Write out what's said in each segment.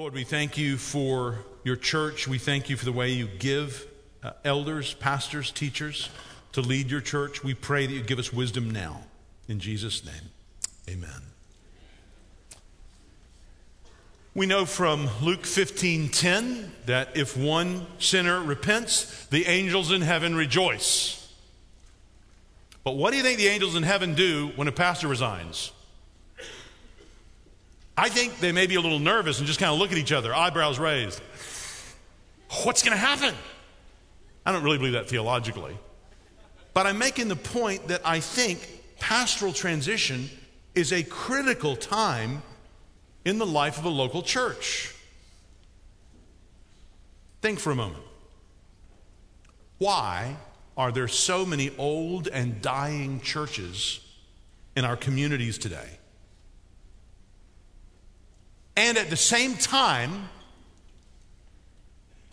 Lord, we thank you for your church. We thank you for the way you give uh, elders, pastors, teachers to lead your church. We pray that you give us wisdom now. In Jesus' name, amen. We know from Luke 15:10 that if one sinner repents, the angels in heaven rejoice. But what do you think the angels in heaven do when a pastor resigns? I think they may be a little nervous and just kind of look at each other, eyebrows raised. What's going to happen? I don't really believe that theologically. But I'm making the point that I think pastoral transition is a critical time in the life of a local church. Think for a moment. Why are there so many old and dying churches in our communities today? And at the same time,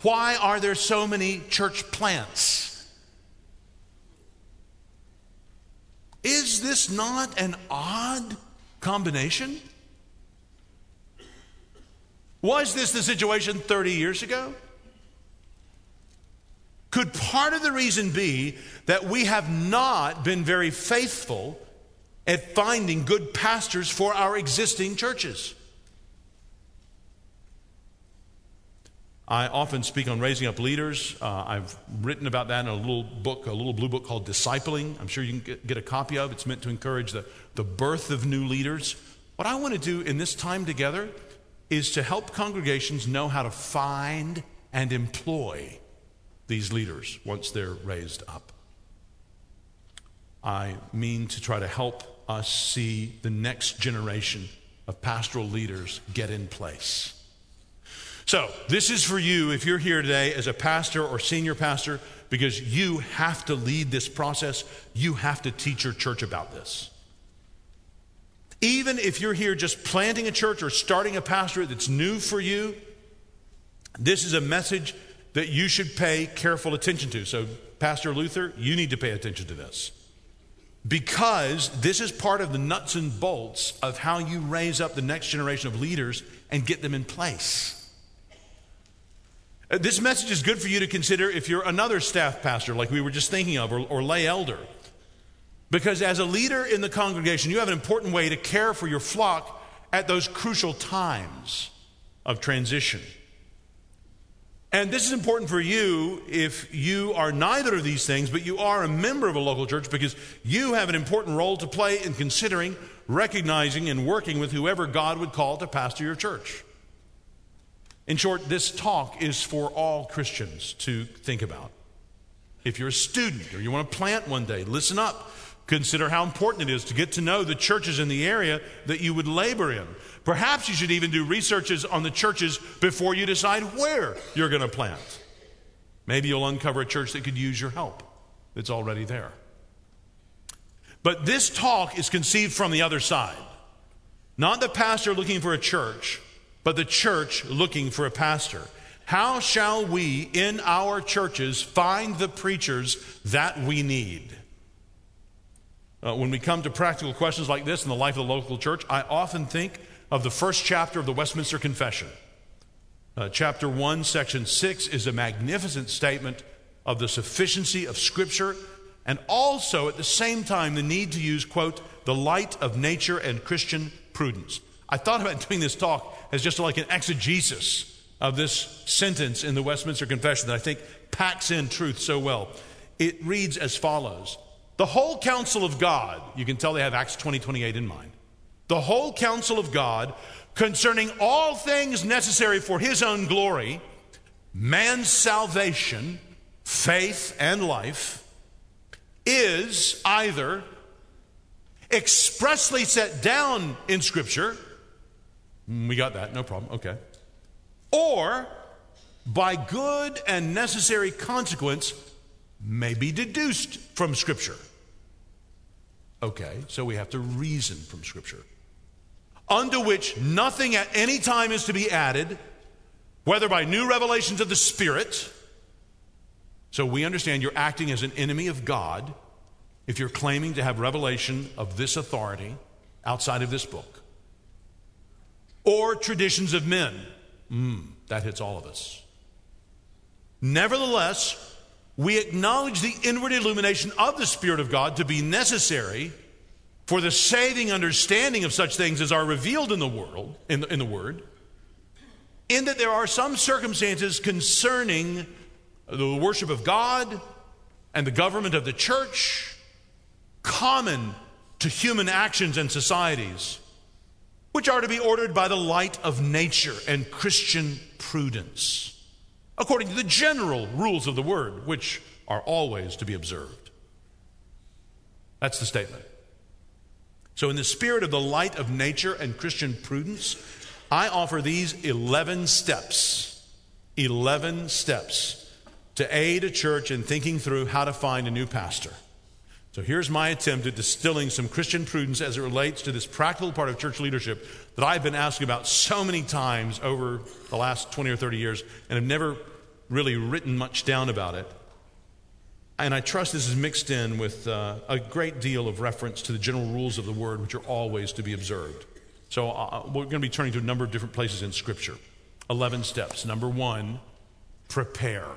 why are there so many church plants? Is this not an odd combination? Was this the situation 30 years ago? Could part of the reason be that we have not been very faithful at finding good pastors for our existing churches? I often speak on raising up leaders. Uh, I've written about that in a little book, a little blue book called Discipling. I'm sure you can get, get a copy of. It's meant to encourage the, the birth of new leaders. What I want to do in this time together is to help congregations know how to find and employ these leaders once they're raised up. I mean to try to help us see the next generation of pastoral leaders get in place. So, this is for you if you're here today as a pastor or senior pastor, because you have to lead this process. You have to teach your church about this. Even if you're here just planting a church or starting a pastorate that's new for you, this is a message that you should pay careful attention to. So, Pastor Luther, you need to pay attention to this. Because this is part of the nuts and bolts of how you raise up the next generation of leaders and get them in place. Uh, this message is good for you to consider if you're another staff pastor, like we were just thinking of, or, or, lay elder. Because as a leader in the congregation, you have an important way to care for your flock at those crucial times of transition. And this is important for you if you are neither of these things, but you are a member of a local church because you have an important role to play in considering, recognizing, and working with whoever God would call to pastor your church. In short, this talk is for all Christians to think about. If you're a student or you want to plant one day, listen up. Consider how important it is to get to know the churches in the area that you would labor in. Perhaps you should even do researches on the churches before you decide where you're going to plant. Maybe you'll uncover a church that could use your help that's already there. But this talk is conceived from the other side. Not the pastor looking for a church, but the church looking for a pastor. How shall we in our churches find the preachers that we need? Uh, when we come to practical questions like this in the life of the local church, I often think of the first chapter of the Westminster Confession. Uh, chapter 1, section 6 is a magnificent statement of the sufficiency of Scripture and also at the same time the need to use, quote, the light of nature and Christian prudence. I thought about doing this talk as just like an exegesis of this sentence in the Westminster Confession that I think packs in truth so well. It reads as follows The whole counsel of God, you can tell they have Acts 20 28 in mind. The whole counsel of God concerning all things necessary for his own glory, man's salvation, faith, and life, is either expressly set down in Scripture Mm, we got that, no problem. Okay. Or, by good and necessary consequence, may be deduced from Scripture. Okay, so we have to reason from Scripture. Unto which nothing at any time is to be added, whether by new revelations of the Spirit. So we understand you're acting as an enemy of God if you're claiming to have revelation of this authority outside of this book or traditions of men. Mm, that hits all of us. Nevertheless, we acknowledge the inward illumination of the Spirit of God to be necessary for the saving understanding of such things as are revealed in the world, in the, in the Word, in that there are some circumstances concerning the worship of God and the government of the church common to human actions and societies, which are to be ordered by the light of nature and Christian prudence, according to the general rules of the word, which are always to be observed. That's the statement. So, in the spirit of the light of nature and Christian prudence, I offer these 11 steps. 11 steps to aid a church in thinking through how to find a new pastor. So here's my attempt at distilling some Christian prudence as it relates to this practical part of church leadership that I've been asking about so many times over the last 20 or 30 years and have never really written much down about it. And I trust this is mixed in with uh, a great deal of reference to the general rules of the word, which are always to be observed. So uh, we're going to be turning to a number of different places in Scripture. 11 steps. Number one, prepare.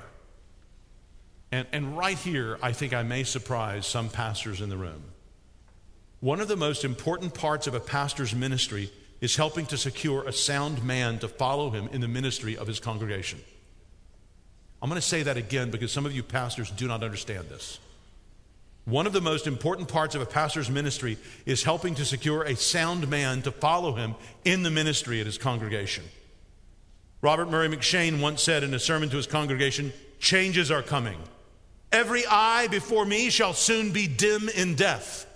And, and right here, I think I may surprise some pastors in the room. One of the most important parts of a pastor's ministry is helping to secure a sound man to follow him in the ministry of his congregation. I'm going to say that again because some of you pastors do not understand this. One of the most important parts of a pastor's ministry is helping to secure a sound man to follow him in the ministry at his congregation. Robert Murray M'Cheyne once said in a sermon to his congregation changes are coming. Every eye before me shall soon be dim in death.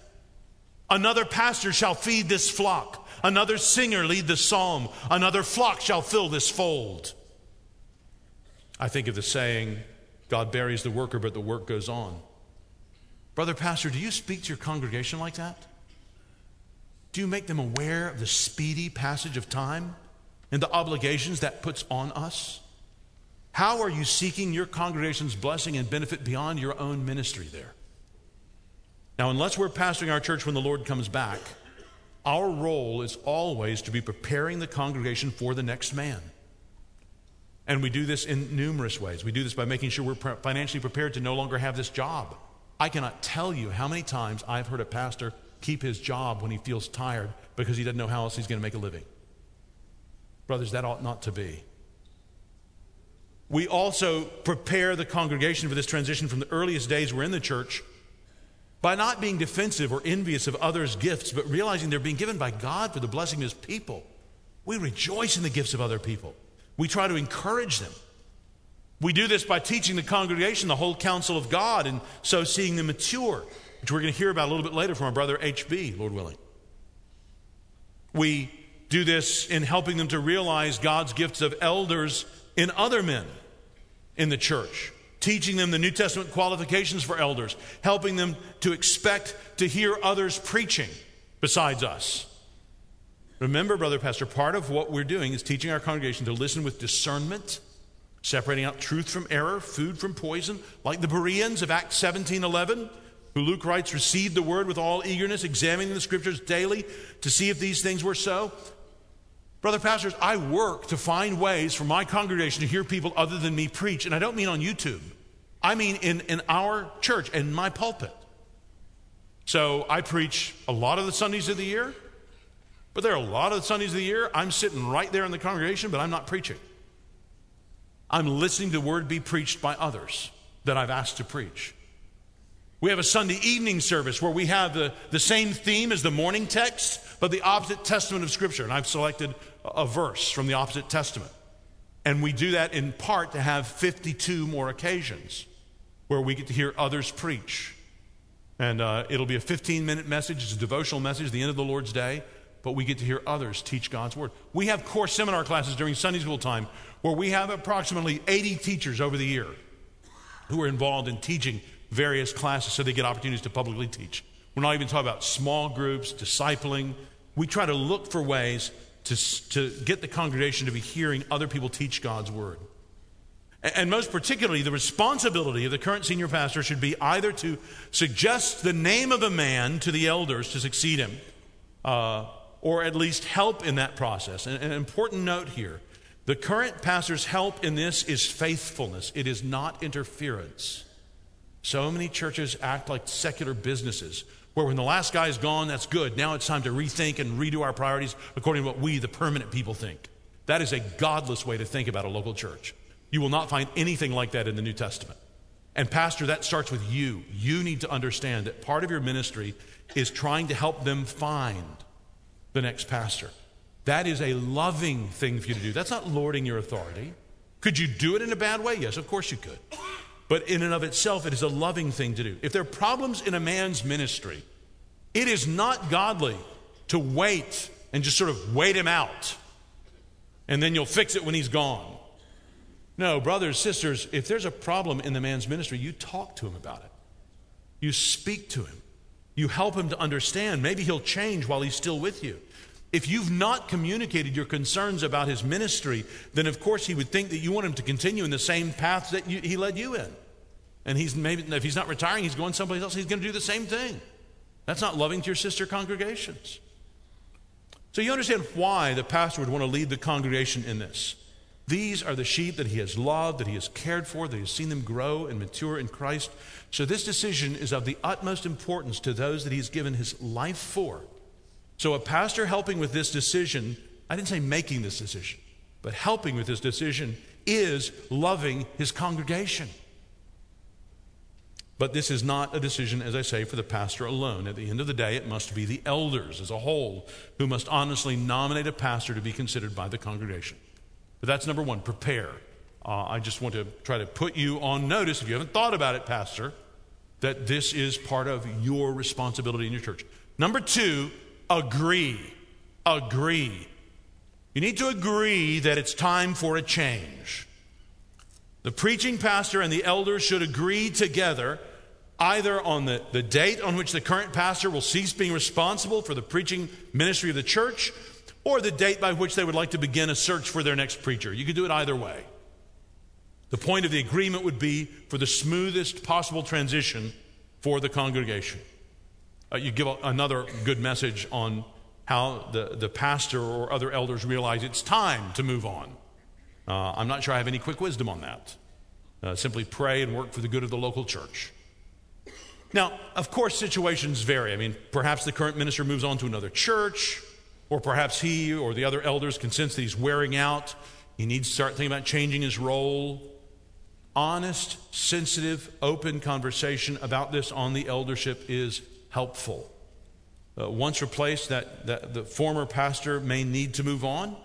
Another pastor shall feed this flock. Another singer lead the psalm. Another flock shall fill this fold. I think of the saying, God buries the worker, but the work goes on. Brother Pastor, do you speak to your congregation like that? Do you make them aware of the speedy passage of time and the obligations that puts on us? How are you seeking your congregation's blessing and benefit beyond your own ministry there? Now, unless we're pastoring our church when the Lord comes back, our role is always to be preparing the congregation for the next man. And we do this in numerous ways. We do this by making sure we're financially prepared to no longer have this job. I cannot tell you how many times I've heard a pastor keep his job when he feels tired because he doesn't know how else he's going to make a living. Brothers, that ought not to be. We also prepare the congregation for this transition from the earliest days we're in the church by not being defensive or envious of others' gifts, but realizing they're being given by God for the blessing of His people. We rejoice in the gifts of other people. We try to encourage them. We do this by teaching the congregation the whole counsel of God and so seeing them mature, which we're going to hear about a little bit later from our brother HB, Lord willing. We do this in helping them to realize God's gifts of elders in other men in the church, teaching them the New Testament qualifications for elders, helping them to expect to hear others preaching besides us. Remember, brother pastor, part of what we're doing is teaching our congregation to listen with discernment, separating out truth from error, food from poison, like the Bereans of Acts 17 11, who Luke writes received the word with all eagerness, examining the scriptures daily to see if these things were so. Brother pastors, I work to find ways for my congregation to hear people other than me preach. And I don't mean on YouTube, I mean in, in our church, in my pulpit. So I preach a lot of the Sundays of the year, but there are a lot of the Sundays of the year I'm sitting right there in the congregation, but I'm not preaching. I'm listening to the word be preached by others that I've asked to preach. We have a Sunday evening service where we have the, the same theme as the morning text, but the opposite testament of Scripture. And I've selected a verse from the opposite testament. And we do that in part to have 52 more occasions where we get to hear others preach. And uh, it'll be a 15 minute message, it's a devotional message, the end of the Lord's day, but we get to hear others teach God's Word. We have core seminar classes during Sunday school time where we have approximately 80 teachers over the year who are involved in teaching various classes so they get opportunities to publicly teach. We're not even talking about small groups, discipling. We try to look for ways to, to get the congregation to be hearing other people teach God's word. And most particularly, the responsibility of the current senior pastor should be either to suggest the name of a man to the elders to succeed him, uh, or at least help in that process. And an important note here The current pastor's help in this is faithfulness, it is not interference. So many churches act like secular businesses, where when the last guy is gone, that's good. Now it's time to rethink and redo our priorities according to what we, the permanent people, think. That is a godless way to think about a local church. You will not find anything like that in the New Testament. And, Pastor, that starts with you. You need to understand that part of your ministry is trying to help them find the next pastor. That is a loving thing for you to do. That's not lording your authority. Could you do it in a bad way? Yes, of course you could. But in and of itself, it is a loving thing to do. If there are problems in a man's ministry, it is not godly to wait and just sort of wait him out and then you'll fix it when he's gone. No, brothers, sisters, if there's a problem in the man's ministry, you talk to him about it. You speak to him. You help him to understand. Maybe he'll change while he's still with you. If you've not communicated your concerns about his ministry, then of course he would think that you want him to continue in the same path that you, he led you in. And he's maybe if he's not retiring, he's going someplace else, he's going to do the same thing. That's not loving to your sister congregations. So you understand why the pastor would want to lead the congregation in this. These are the sheep that he has loved, that he has cared for, that he has seen them grow and mature in Christ. So this decision is of the utmost importance to those that he has given his life for. So, a pastor helping with this decision, I didn't say making this decision, but helping with this decision is loving his congregation. But this is not a decision, as I say, for the pastor alone. At the end of the day, it must be the elders as a whole who must honestly nominate a pastor to be considered by the congregation. But that's number one prepare. Uh, I just want to try to put you on notice, if you haven't thought about it, Pastor, that this is part of your responsibility in your church. Number two, agree. Agree. You need to agree that it's time for a change. The preaching pastor and the elders should agree together either on the, the date on which the current pastor will cease being responsible for the preaching ministry of the church or the date by which they would like to begin a search for their next preacher. You could do it either way. The point of the agreement would be for the smoothest possible transition for the congregation. Uh, you give a, another good message on how the, the pastor or other elders realize it's time to move on. Uh, I'm not sure I have any quick wisdom on that. Uh, simply pray and work for the good of the local church. Now, of course, situations vary. I mean, perhaps the current minister moves on to another church, or perhaps he or the other elders can sense that he's wearing out. He needs to start thinking about changing his role. Honest, sensitive, open conversation about this on the eldership is helpful. Uh, once replaced, that, that the former pastor may need to move on,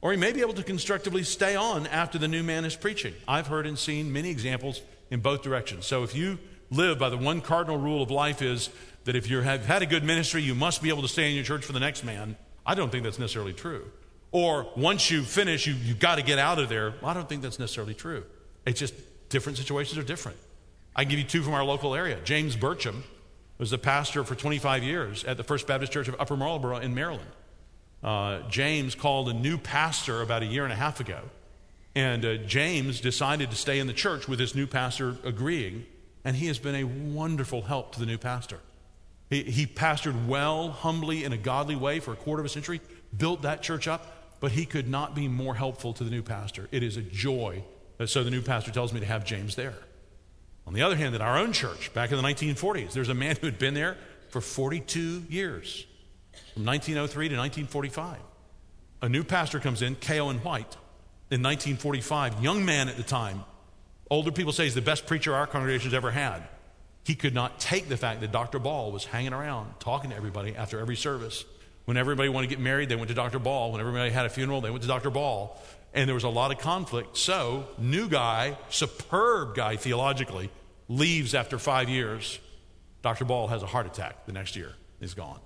or he may be able to constructively stay on after the new man is preaching. I've heard and seen many examples in both directions. So if you live by the one cardinal rule of life is that if you have had a good ministry, you must be able to stay in your church for the next man, I don't think that's necessarily true. Or once you finish, you, you've got to get out of there. I don't think that's necessarily true. It's just different situations are different. I give you two from our local area. James Burcham was the pastor for 25 years at the First Baptist Church of Upper Marlboro in Maryland. Uh, James called a new pastor about a year and a half ago. And uh, James decided to stay in the church with his new pastor agreeing. And he has been a wonderful help to the new pastor. He, he pastored well, humbly, in a godly way for a quarter of a century, built that church up, but he could not be more helpful to the new pastor. It is a joy. So the new pastor tells me to have James there. On the other hand, in our own church, back in the 1940s, there's a man who had been there for 42 years, from 1903 to 1945. A new pastor comes in, K.O. and White, in 1945, young man at the time. Older people say he's the best preacher our congregation's ever had. He could not take the fact that Dr. Ball was hanging around talking to everybody after every service. When everybody wanted to get married, they went to Dr. Ball. When everybody had a funeral, they went to Dr. Ball. And there was a lot of conflict. So, new guy, superb guy theologically, leaves after five years. Dr. Ball has a heart attack the next year. He's gone.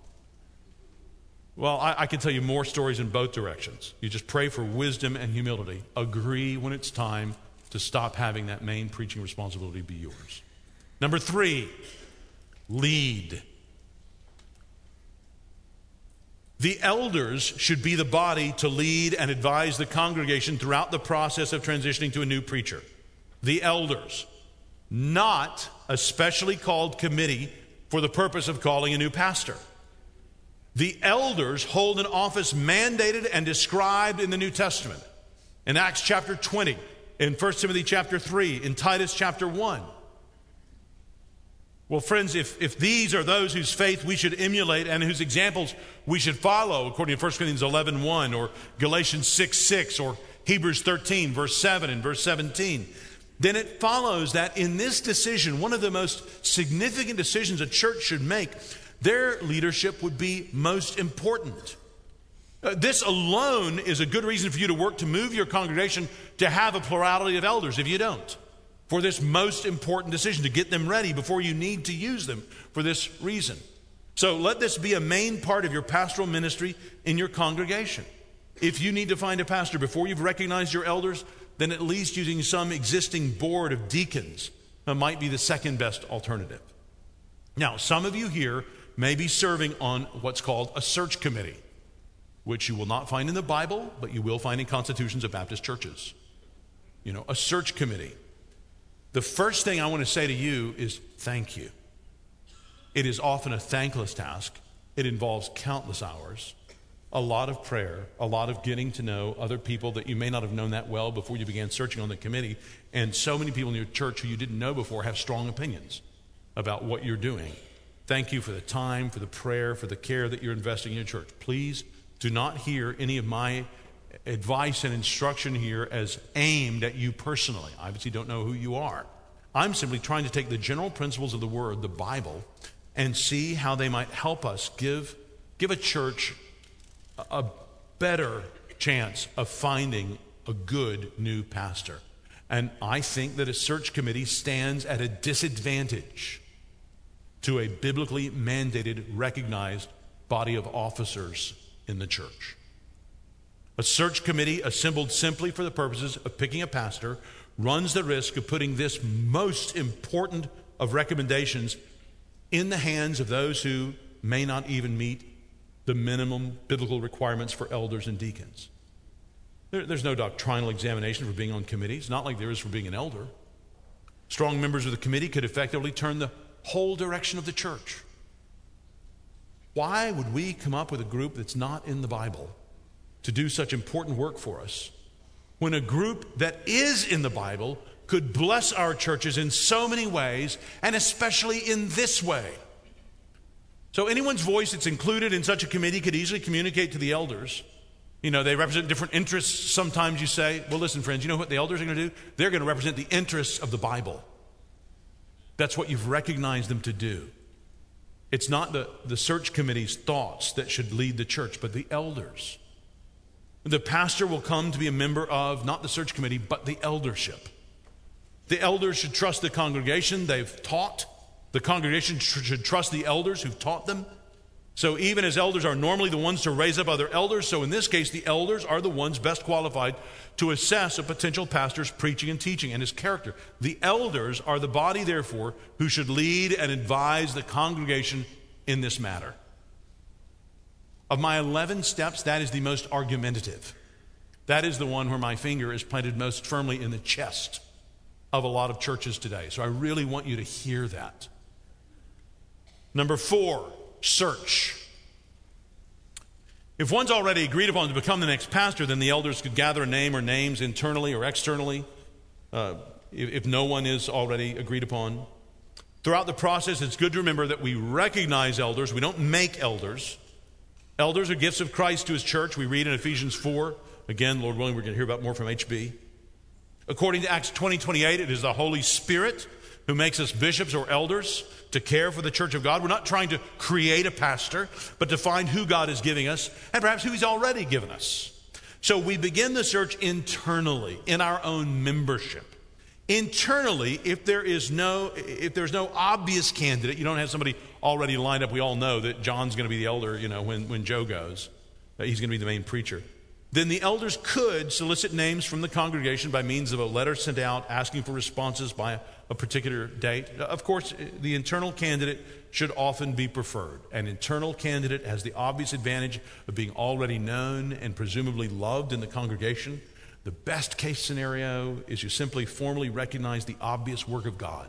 Well, I, I, can tell you more stories in both directions. You just pray for wisdom and humility. Agree when it's time to stop having that main preaching responsibility be yours. Number three, lead. The elders should be the body to lead and advise the congregation throughout the process of transitioning to a new preacher. The elders not a specially called committee for the purpose of calling a new pastor. The elders hold an office mandated and described in the New Testament. in Acts chapter 20, in 1 Timothy chapter 3, in Titus chapter 1. Well, friends, if, if these are those whose faith we should emulate and whose examples we should follow, according to 1 Corinthians 11 1, or Galatians 6 6, or Hebrews 13, verse 7 and verse 17, then it follows that in this decision, one of the most significant decisions a church should make, their leadership would be most important. Uh, this alone is a good reason for you to work to move your congregation to have a plurality of elders if you don't. For this most important decision, to get them ready before you need to use them for this reason. So let this be a main part of your pastoral ministry in your congregation. If you need to find a pastor before you've recognized your elders, then at least using some existing board of deacons might be the second best alternative. Now, some of you here may be serving on what's called a search committee which you will not find in the Bible, but you will find in constitutions of Baptist churches. You know, a search committee. The first thing I want to say to you is thank you. It is often a thankless task, it involves countless hours, a lot of prayer, a lot of getting to know other people that you may not have known that well before you began searching on the committee. And so many people in your church who you didn't know before have strong opinions about what you're doing. Thank you for the time, for the prayer, for the care that you're investing in your church. Please do not hear any of my advice and instruction here as aimed at you personally. I obviously don't know who you are. I'm simply trying to take the general principles of the Word, the Bible, and see how they might help us give, give a church a better chance of finding a good new pastor. And I think that a search committee stands at a disadvantage to a biblically mandated, recognized body of officers in the church. A search committee assembled simply for the purposes of picking a pastor runs the risk of putting this most important of recommendations in the hands of those who may not even meet the minimum biblical requirements for elders and deacons. There, there's no doctrinal examination for being on committees, not like there is for being an elder. Strong members of the committee could effectively turn the whole direction of the church. Why would we come up with a group that's not in the Bible to do such important work for us when a group that is in the Bible could bless our churches in so many ways, and especially in this way? So, anyone's voice that's included in such a committee could easily communicate to the elders. You know, they represent different interests. Sometimes you say, well, listen, friends, you know what the elders are going to do? They're going to represent the interests of the Bible. That's what you've recognized them to do. It's not the, the search committee's thoughts that should lead the church, but the elders. The pastor will come to be a member of not the search committee, but the eldership. The elders should trust the congregation they've taught. The congregation should trust the elders who've taught them. So, even as elders are normally the ones to raise up other elders, so in this case, the elders are the ones best qualified to assess a potential pastor's preaching and teaching and his character. The elders are the body, therefore, who should lead and advise the congregation in this matter. Of my 11 steps, that is the most argumentative. That is the one where my finger is planted most firmly in the chest of a lot of churches today. So I really want you to hear that. Number four, search. If one's already agreed upon to become the next pastor, then the elders could gather a name or names internally or externally uh, if, if no one is already agreed upon. Throughout the process, it's good to remember that we recognize elders, we don't make elders. Elders are gifts of Christ to his church. We read in Ephesians 4. Again, Lord willing, we're going to hear about more from HB. According to Acts 20 28, it is the Holy Spirit who makes us bishops or elders to care for the church of God. We're not trying to create a pastor, but to find who God is giving us and perhaps who He's already given us. So we begin the search internally in our own membership. Internally, if there is no if there's no obvious candidate, you don't have somebody already lined up. We all know that John's going to be the elder, you know, when, when Joe goes. Uh, he's going to be the main preacher then the elders could solicit names from the congregation by means of a letter sent out asking for responses by a particular date. Uh, of course, uh, the internal candidate should often be preferred. An internal candidate has the obvious advantage of being already known and presumably loved in the congregation. The best case scenario is you simply formally recognize the obvious work of God.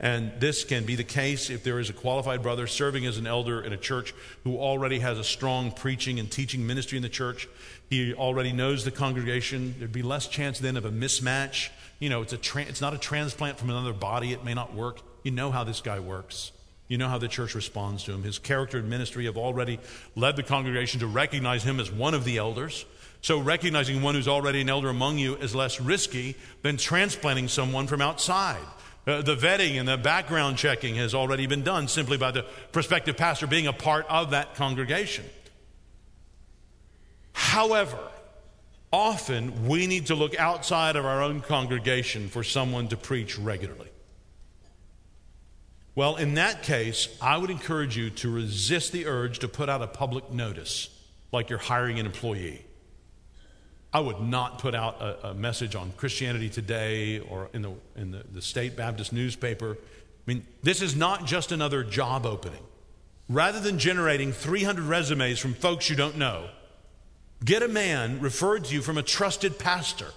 And this can be the case if there is a qualified brother serving as an elder in a church who already has a strong preaching and teaching ministry in the church. He already knows the congregation. There'd be less chance then of a mismatch. You know, it's, a tra- it's not a transplant from another body, it may not work. You know how this guy works. You know how the church responds to him. His character and ministry have already led the congregation to recognize him as one of the elders. So, recognizing one who's already an elder among you is less risky than transplanting someone from outside. Uh, the vetting and the background checking has already been done simply by the prospective pastor being a part of that congregation. However, often we need to look outside of our own congregation for someone to preach regularly. Well, in that case, I would encourage you to resist the urge to put out a public notice like you're hiring an employee. I would not put out a, a message on Christianity Today or in, the, in the, the state Baptist newspaper. I mean, this is not just another job opening. Rather than generating 300 resumes from folks you don't know, get a man referred to you from a trusted pastor.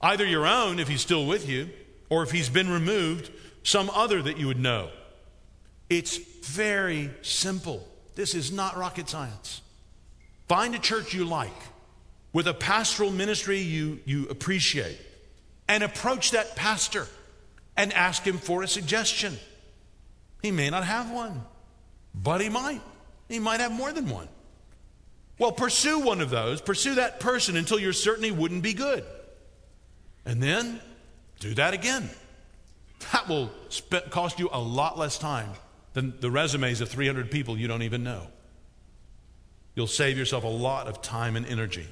Either your own, if he's still with you, or if he's been removed, some other that you would know. It's very simple. This is not rocket science. Find a church you like with a pastoral ministry you, you appreciate and approach that pastor and ask him for a suggestion. He may not have one, but he might. He might have more than one. Well, pursue one of those, pursue that person until you're certain he wouldn't be good. And then do that again. That will sp- cost you a lot less time than the resumes of 300 people you don't even know. You'll save yourself a lot of time and energy.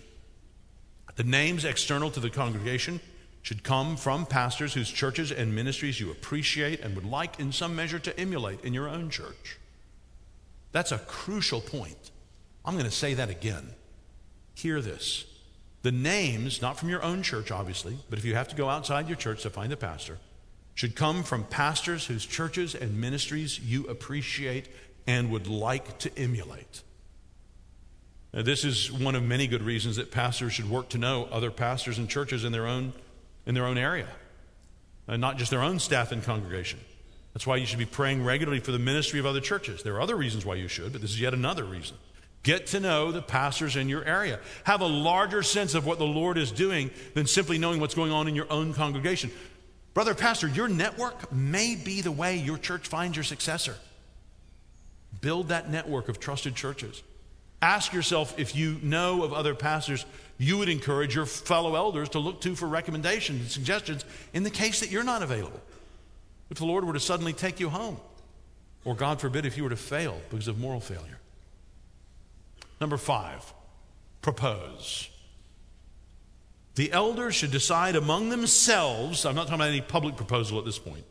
The names external to the congregation should come from pastors whose churches and ministries you appreciate and would like in some measure to emulate in your own church. That's a crucial point. I'm going to say that again. Hear this. The names, not from your own church, obviously, but if you have to go outside your church to find a pastor, should come from pastors whose churches and ministries you appreciate and would like to emulate. Now, this is one of many good reasons that pastors should work to know other pastors and churches in their own, in their own area, and not just their own staff and congregation. That's why you should be praying regularly for the ministry of other churches. There are other reasons why you should, but this is yet another reason. Get to know the pastors in your area. Have a larger sense of what the Lord is doing than simply knowing what's going on in your own congregation. Brother Pastor, your network may be the way your church finds your successor. Build that network of trusted churches. Ask yourself if you know of other pastors you would encourage your fellow elders to look to for recommendations and suggestions in the case that you're not available. If the Lord were to suddenly take you home, or God forbid, if you were to fail because of moral failure. Number five, propose. The elders should decide among themselves, I'm not talking about any public proposal at this point.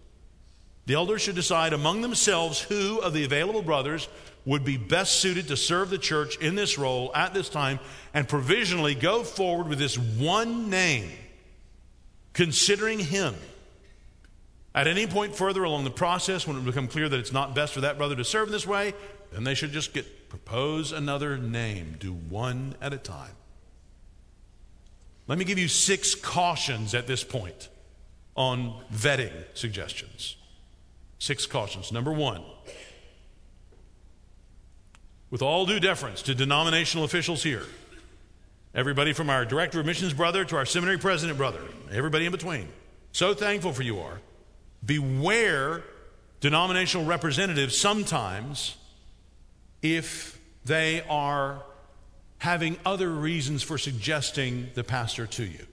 The elders should decide among themselves who of the available brothers would be best suited to serve the church in this role at this time and provisionally go forward with this one name, considering him. At any point further along the process, when it become clear that it's not best for that brother to serve in this way, then they should just get propose another name. Do one at a time. Let me give you six cautions at this point on vetting suggestions. Six cautions. Number one, with all due deference to denominational officials here, everybody from our director of missions brother to our seminary president brother, everybody in between, so thankful for you are. Beware denominational representatives sometimes if they are having other reasons for suggesting the pastor to you.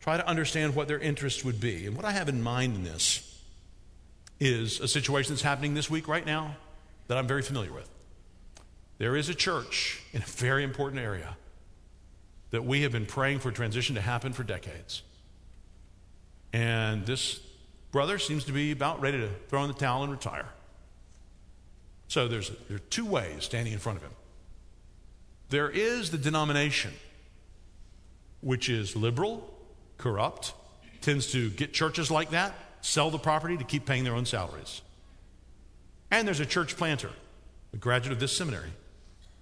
Try to understand what their interest would be. And what I have in mind in this is a situation that's happening this week right now that I'm very familiar with. There is a church in a very important area that we have been praying for transition to happen for decades. And this brother seems to be about ready to throw in the towel and retire. So there's, there are two ways standing in front of him. There is the denomination, which is liberal, corrupt, tends to get churches like that, sell the property to keep paying their own salaries. And there's a church planter, a graduate of this seminary,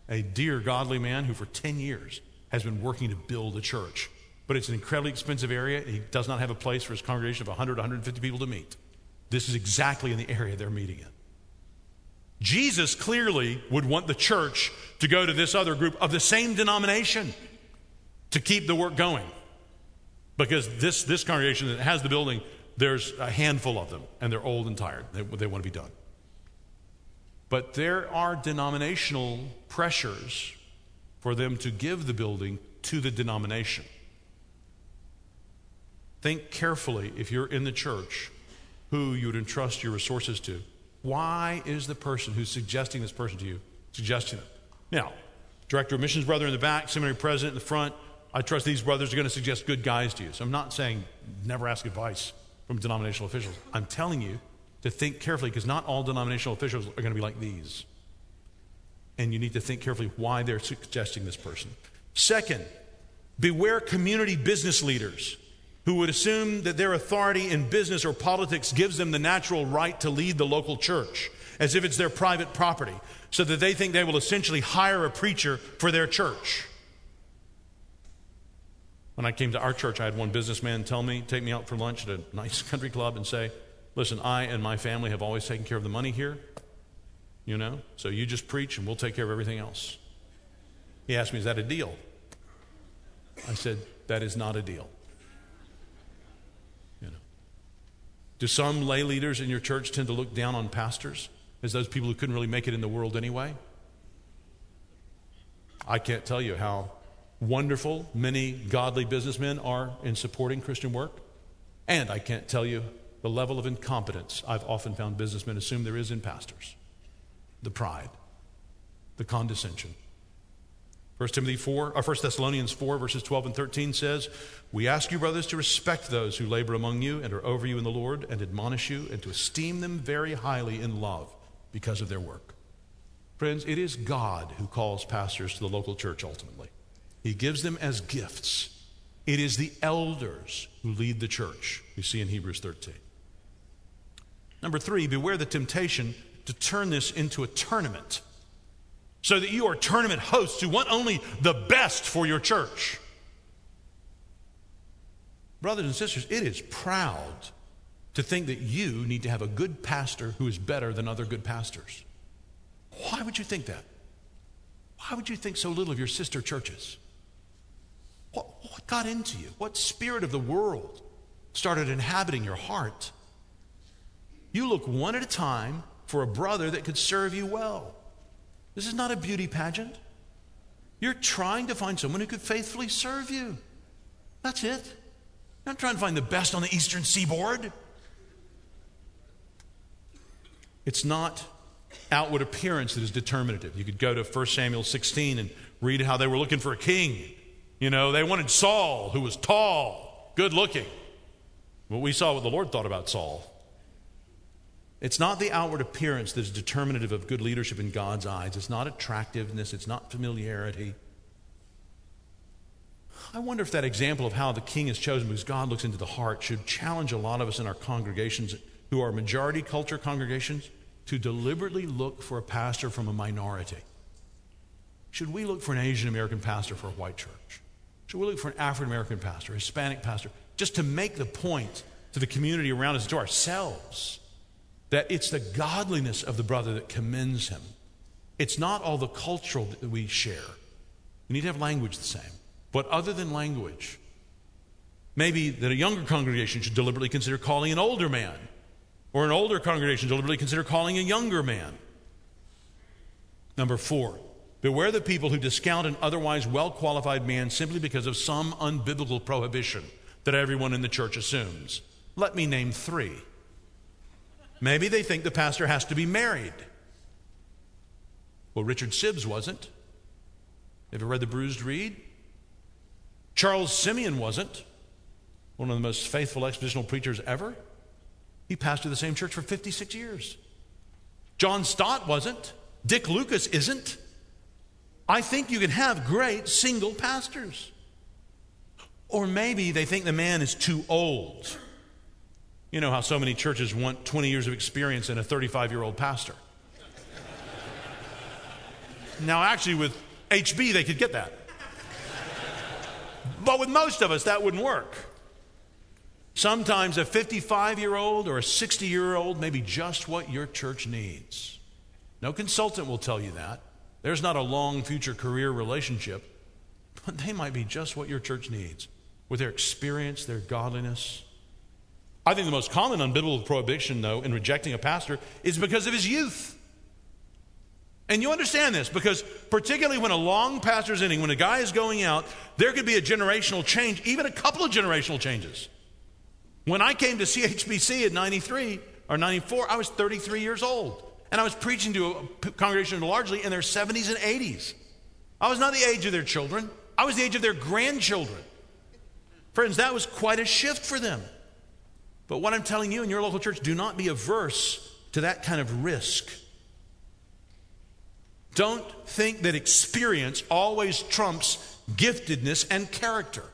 a dear, godly man who for 10 years has been working to build a church. But it's an incredibly expensive area. He does not have a place for his congregation of 100, 150 people to meet. this is exactly in the area they're meeting in. Jesus clearly would want the church to go to this other group of the same denomination to keep the work going. Because this, this congregation that has the building, there's a handful of them, and they're old and tired. They, they want to be done. But there are denominational pressures for them to give the building to the denomination. Think carefully if you're in the church who you would entrust your resources to. Why is the person who's suggesting this person to you suggesting it? Now, director of missions brother in the back, seminary president in the front, I trust these brothers are going to suggest good guys to you. So I'm not saying never ask advice from denominational officials. I'm telling you to think carefully because not all denominational officials are going to be like these. And you need to think carefully why they're suggesting this person. Second, beware community business leaders who would assume that their authority in business or politics gives them the natural right to lead the local church as if it's their private property, so that they think they will essentially hire a preacher for their church. When I came to our church, I had one businessman tell me, take me out for lunch at a nice country club and say, Listen, I and my family have always taken care of the money here, you know, so you just preach and we'll take care of everything else. He asked me, Is that a deal? I said, That is not a deal. You know. Do some lay leaders in your church tend to look down on pastors as those people who couldn't really make it in the world anyway? I can't tell you how wonderful many godly businessmen are in supporting Christian work. And I can't tell you the level of incompetence I've often found businessmen assume there is in pastors the pride, the condescension. 1 Timothy 4, or 1 Thessalonians 4, verses 12 and 13 says, We ask you, brothers, to respect those who labor among you and are over you in the Lord, and admonish you, and to esteem them very highly in love because of their work. Friends, it is God who calls pastors to the local church ultimately. He gives them as gifts. It is the elders who lead the church, we see in Hebrews 13. Number three, beware the temptation to turn this into a tournament so that you are tournament hosts who want only the best for your church. Brothers and sisters, it is proud to think that you need to have a good pastor who is better than other good pastors. Why would you think that? Why would you think so little of your sister churches? What, what got into you? What spirit of the world started inhabiting your heart? You look one at a time for a brother that could serve you well. This is not a beauty pageant. You're trying to find someone who could faithfully serve you. That's it. You're not trying to find the best on the eastern seaboard. It's not outward appearance that is determinative. You could go to 1 Samuel 16 and read how they were looking for a king. You know, they wanted Saul, who was tall, good looking. But we saw what the Lord thought about Saul. It's not the outward appearance that is determinative of good leadership in God's eyes. It's not attractiveness, it's not familiarity. I wonder if that example of how the king is chosen because God looks into the heart should challenge a lot of us in our congregations who are majority culture congregations to deliberately look for a pastor from a minority. Should we look for an Asian American pastor for a white church? Should we look for an African American pastor, Hispanic pastor, just to make the point to the community around us, to ourselves, that it's the godliness of the brother that commends him. It's not all the cultural that we share. We need to have language the same. But other than language, maybe that a younger congregation should deliberately consider calling an older man, or an older congregation deliberately consider calling a younger man. Number four, beware the people who discount an otherwise well qualified man simply because of some unbiblical prohibition that everyone in the church assumes. Let me name three. Maybe they think the pastor has to be married. Well, Richard Sibbes wasn't. Ever read The Bruised Reed? Charles Simeon wasn't. One of the most faithful expositional preachers ever. He pastored the same church for 56 years. John Stott wasn't. Dick Lucas isn't. I think you can have great single pastors. Or maybe they think the man is too old. You know how so many churches want 20 years of experience in a 35 year old pastor. now, actually, with HB, they could get that. But with most of us, that wouldn't work. Sometimes a 55 year old or a 60 year old may be just what your church needs. No consultant will tell you that. There's not a long future career relationship, but they might be just what your church needs with their experience, their godliness. I think the most common unbiblical prohibition, though, in rejecting a pastor is because of his youth. And you understand this because, particularly when a long pastor's ending, when a guy is going out, there could be a generational change, even a couple of generational changes. When I came to CHBC at 93 or 94, I was 33 years old. And I was preaching to a congregation largely in their 70s and 80s. I was not the age of their children, I was the age of their grandchildren. Friends, that was quite a shift for them. But what I'm telling you in your local church, do not be averse to that kind of risk. Don't think that experience always trumps giftedness and character.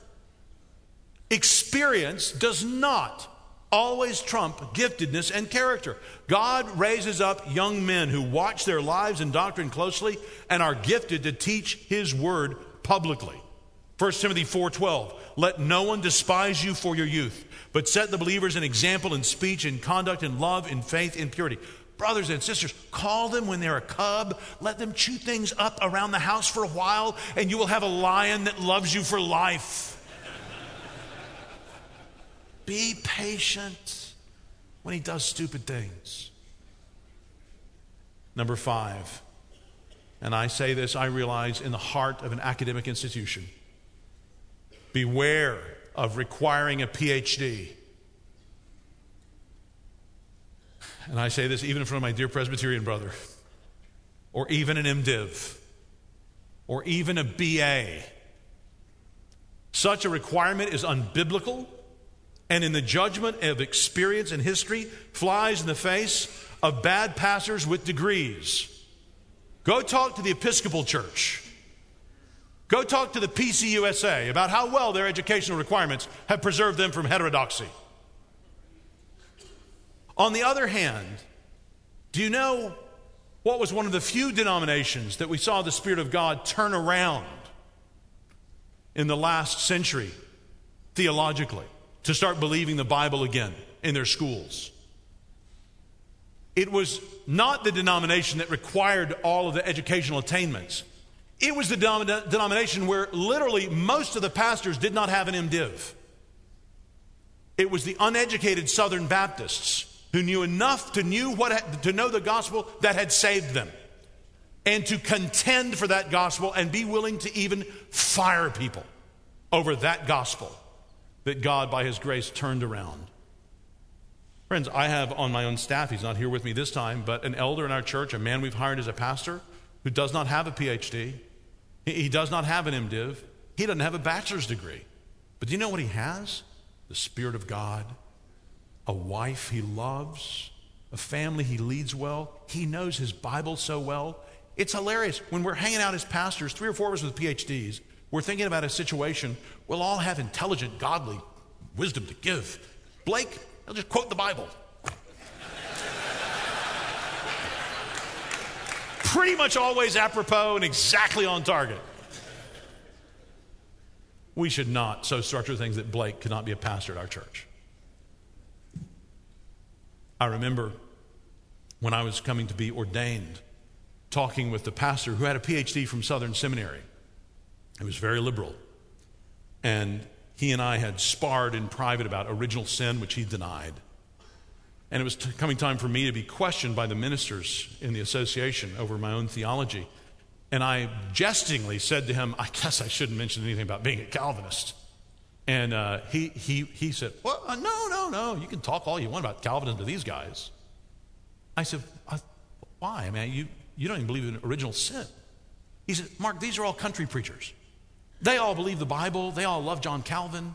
Experience does not always trump giftedness and character. God raises up young men who watch their lives and doctrine closely and are gifted to teach his word publicly. 1 Timothy 4:12 Let no one despise you for your youth, but set the believers an example in speech, in conduct, in love, in faith, in purity. Brothers and sisters, call them when they're a cub. Let them chew things up around the house for a while, and you will have a lion that loves you for life. Be patient when he does stupid things. Number five, and I say this, I realize, in the heart of an academic institution. Beware of requiring a PhD. And I say this even in front of my dear Presbyterian brother, or even an MDiv, or even a BA. Such a requirement is unbiblical and in the judgment of experience and history flies in the face of bad pastors with degrees. Go talk to the Episcopal Church. Go talk to the PCUSA about how well their educational requirements have preserved them from heterodoxy. On the other hand, do you know what was one of the few denominations that we saw the Spirit of God turn around in the last century theologically? To start believing the Bible again in their schools. It was not the denomination that required all of the educational attainments. It was the denomination where literally most of the pastors did not have an MDiv. It was the uneducated Southern Baptists who knew enough to, knew what, to know the gospel that had saved them and to contend for that gospel and be willing to even fire people over that gospel that God, by His grace, turned around. Friends, I have on my own staff, he's not here with me this time, but an elder in our church, a man we've hired as a pastor, who does not have a PhD. He does not have an MDiv. He doesn't have a bachelor's degree. But do you know what he has? The Spirit of God, a wife he loves, a family he leads well. He knows his Bible so well. It's hilarious. When we're hanging out as pastors, three or four of us with PhDs, we're thinking about a situation we'll all have intelligent, godly wisdom to give. Blake, I'll just quote the Bible. Pretty much always apropos and exactly on target. We should not so structure things that Blake could not be a pastor at our church. I remember when I was coming to be ordained, talking with the pastor who had a PhD from Southern Seminary. He was very liberal. And he and I had sparred in private about original sin, which he denied. And it was t- coming time for me to be questioned by the ministers in the association over my own theology. And I jestingly said to him, I guess I shouldn't mention anything about being a Calvinist. And uh, he, he, he said, well, uh, No, no, no. You can talk all you want about Calvinism to these guys. I said, Why? I mean, you, you don't even believe in original sin. He said, Mark, these are all country preachers. They all believe the Bible. They all love John Calvin.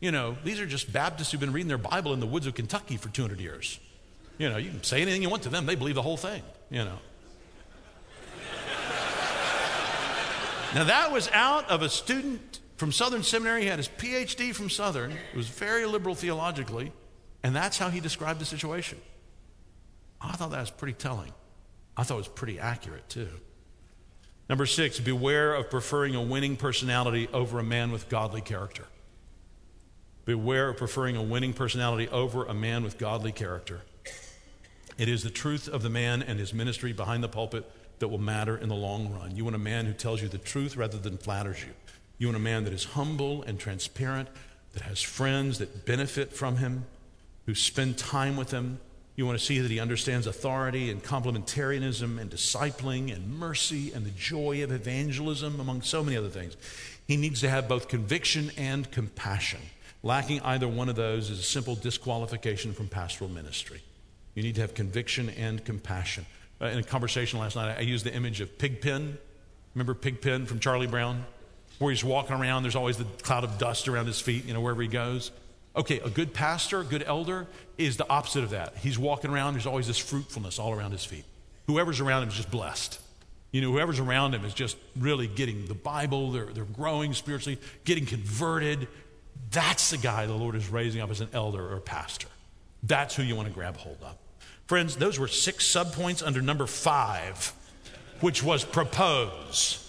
You know, these are just Baptists who've been reading their Bible in the woods of Kentucky for 200 years. You know, you can say anything you want to them, they believe the whole thing, you know. now, that was out of a student from Southern Seminary. He had his PhD from Southern. It was very liberal theologically, and that's how he described the situation. I thought that was pretty telling. I thought it was pretty accurate, too. Number six, beware of preferring a winning personality over a man with godly character. Beware of preferring a winning personality over a man with godly character. It is the truth of the man and his ministry behind the pulpit that will matter in the long run. You want a man who tells you the truth rather than flatters you. You want a man that is humble and transparent, that has friends that benefit from him, who spend time with him. You want to see that he understands authority and complementarianism and discipling and mercy and the joy of evangelism, among so many other things. He needs to have both conviction and compassion. Lacking either one of those is a simple disqualification from pastoral ministry. You need to have conviction and compassion. Uh, in a conversation last night, I used the image of Pigpen. Remember Pigpen from Charlie Brown? Where he's walking around, there's always the cloud of dust around his feet, you know, wherever he goes. Okay, a good pastor, a good elder is the opposite of that. He's walking around, there's always this fruitfulness all around his feet. Whoever's around him is just blessed. You know, whoever's around him is just really getting the Bible, they're, they're growing spiritually, getting converted. That's the guy the Lord is raising up as an elder or pastor. That's who you want to grab hold of. Friends, those were six subpoints under number five, which was propose.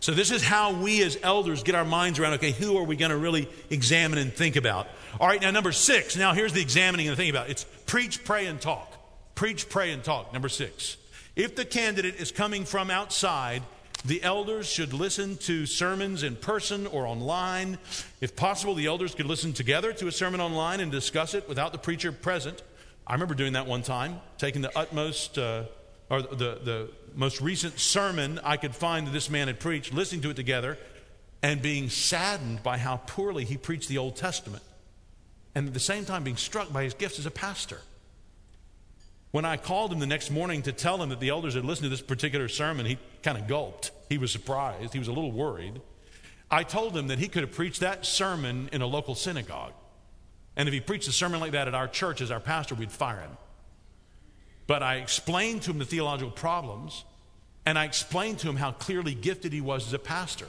So, this is how we as elders get our minds around okay, who are we going to really examine and think about? All right, now, number six. Now, here's the examining and the thinking about it's preach, pray, and talk. Preach, pray, and talk. Number six. If the candidate is coming from outside, the elders should listen to sermons in person or online. If possible, the elders could listen together to a sermon online and discuss it without the preacher present. I remember doing that one time, taking the utmost, uh, or the, the most recent sermon I could find that this man had preached, listening to it together, and being saddened by how poorly he preached the Old Testament. And at the same time, being struck by his gifts as a pastor. When I called him the next morning to tell him that the elders had listened to this particular sermon, he kind of gulped. He was surprised. He was a little worried. I told him that he could have preached that sermon in a local synagogue. And if he preached a sermon like that at our church as our pastor, we'd fire him. But I explained to him the theological problems, and I explained to him how clearly gifted he was as a pastor.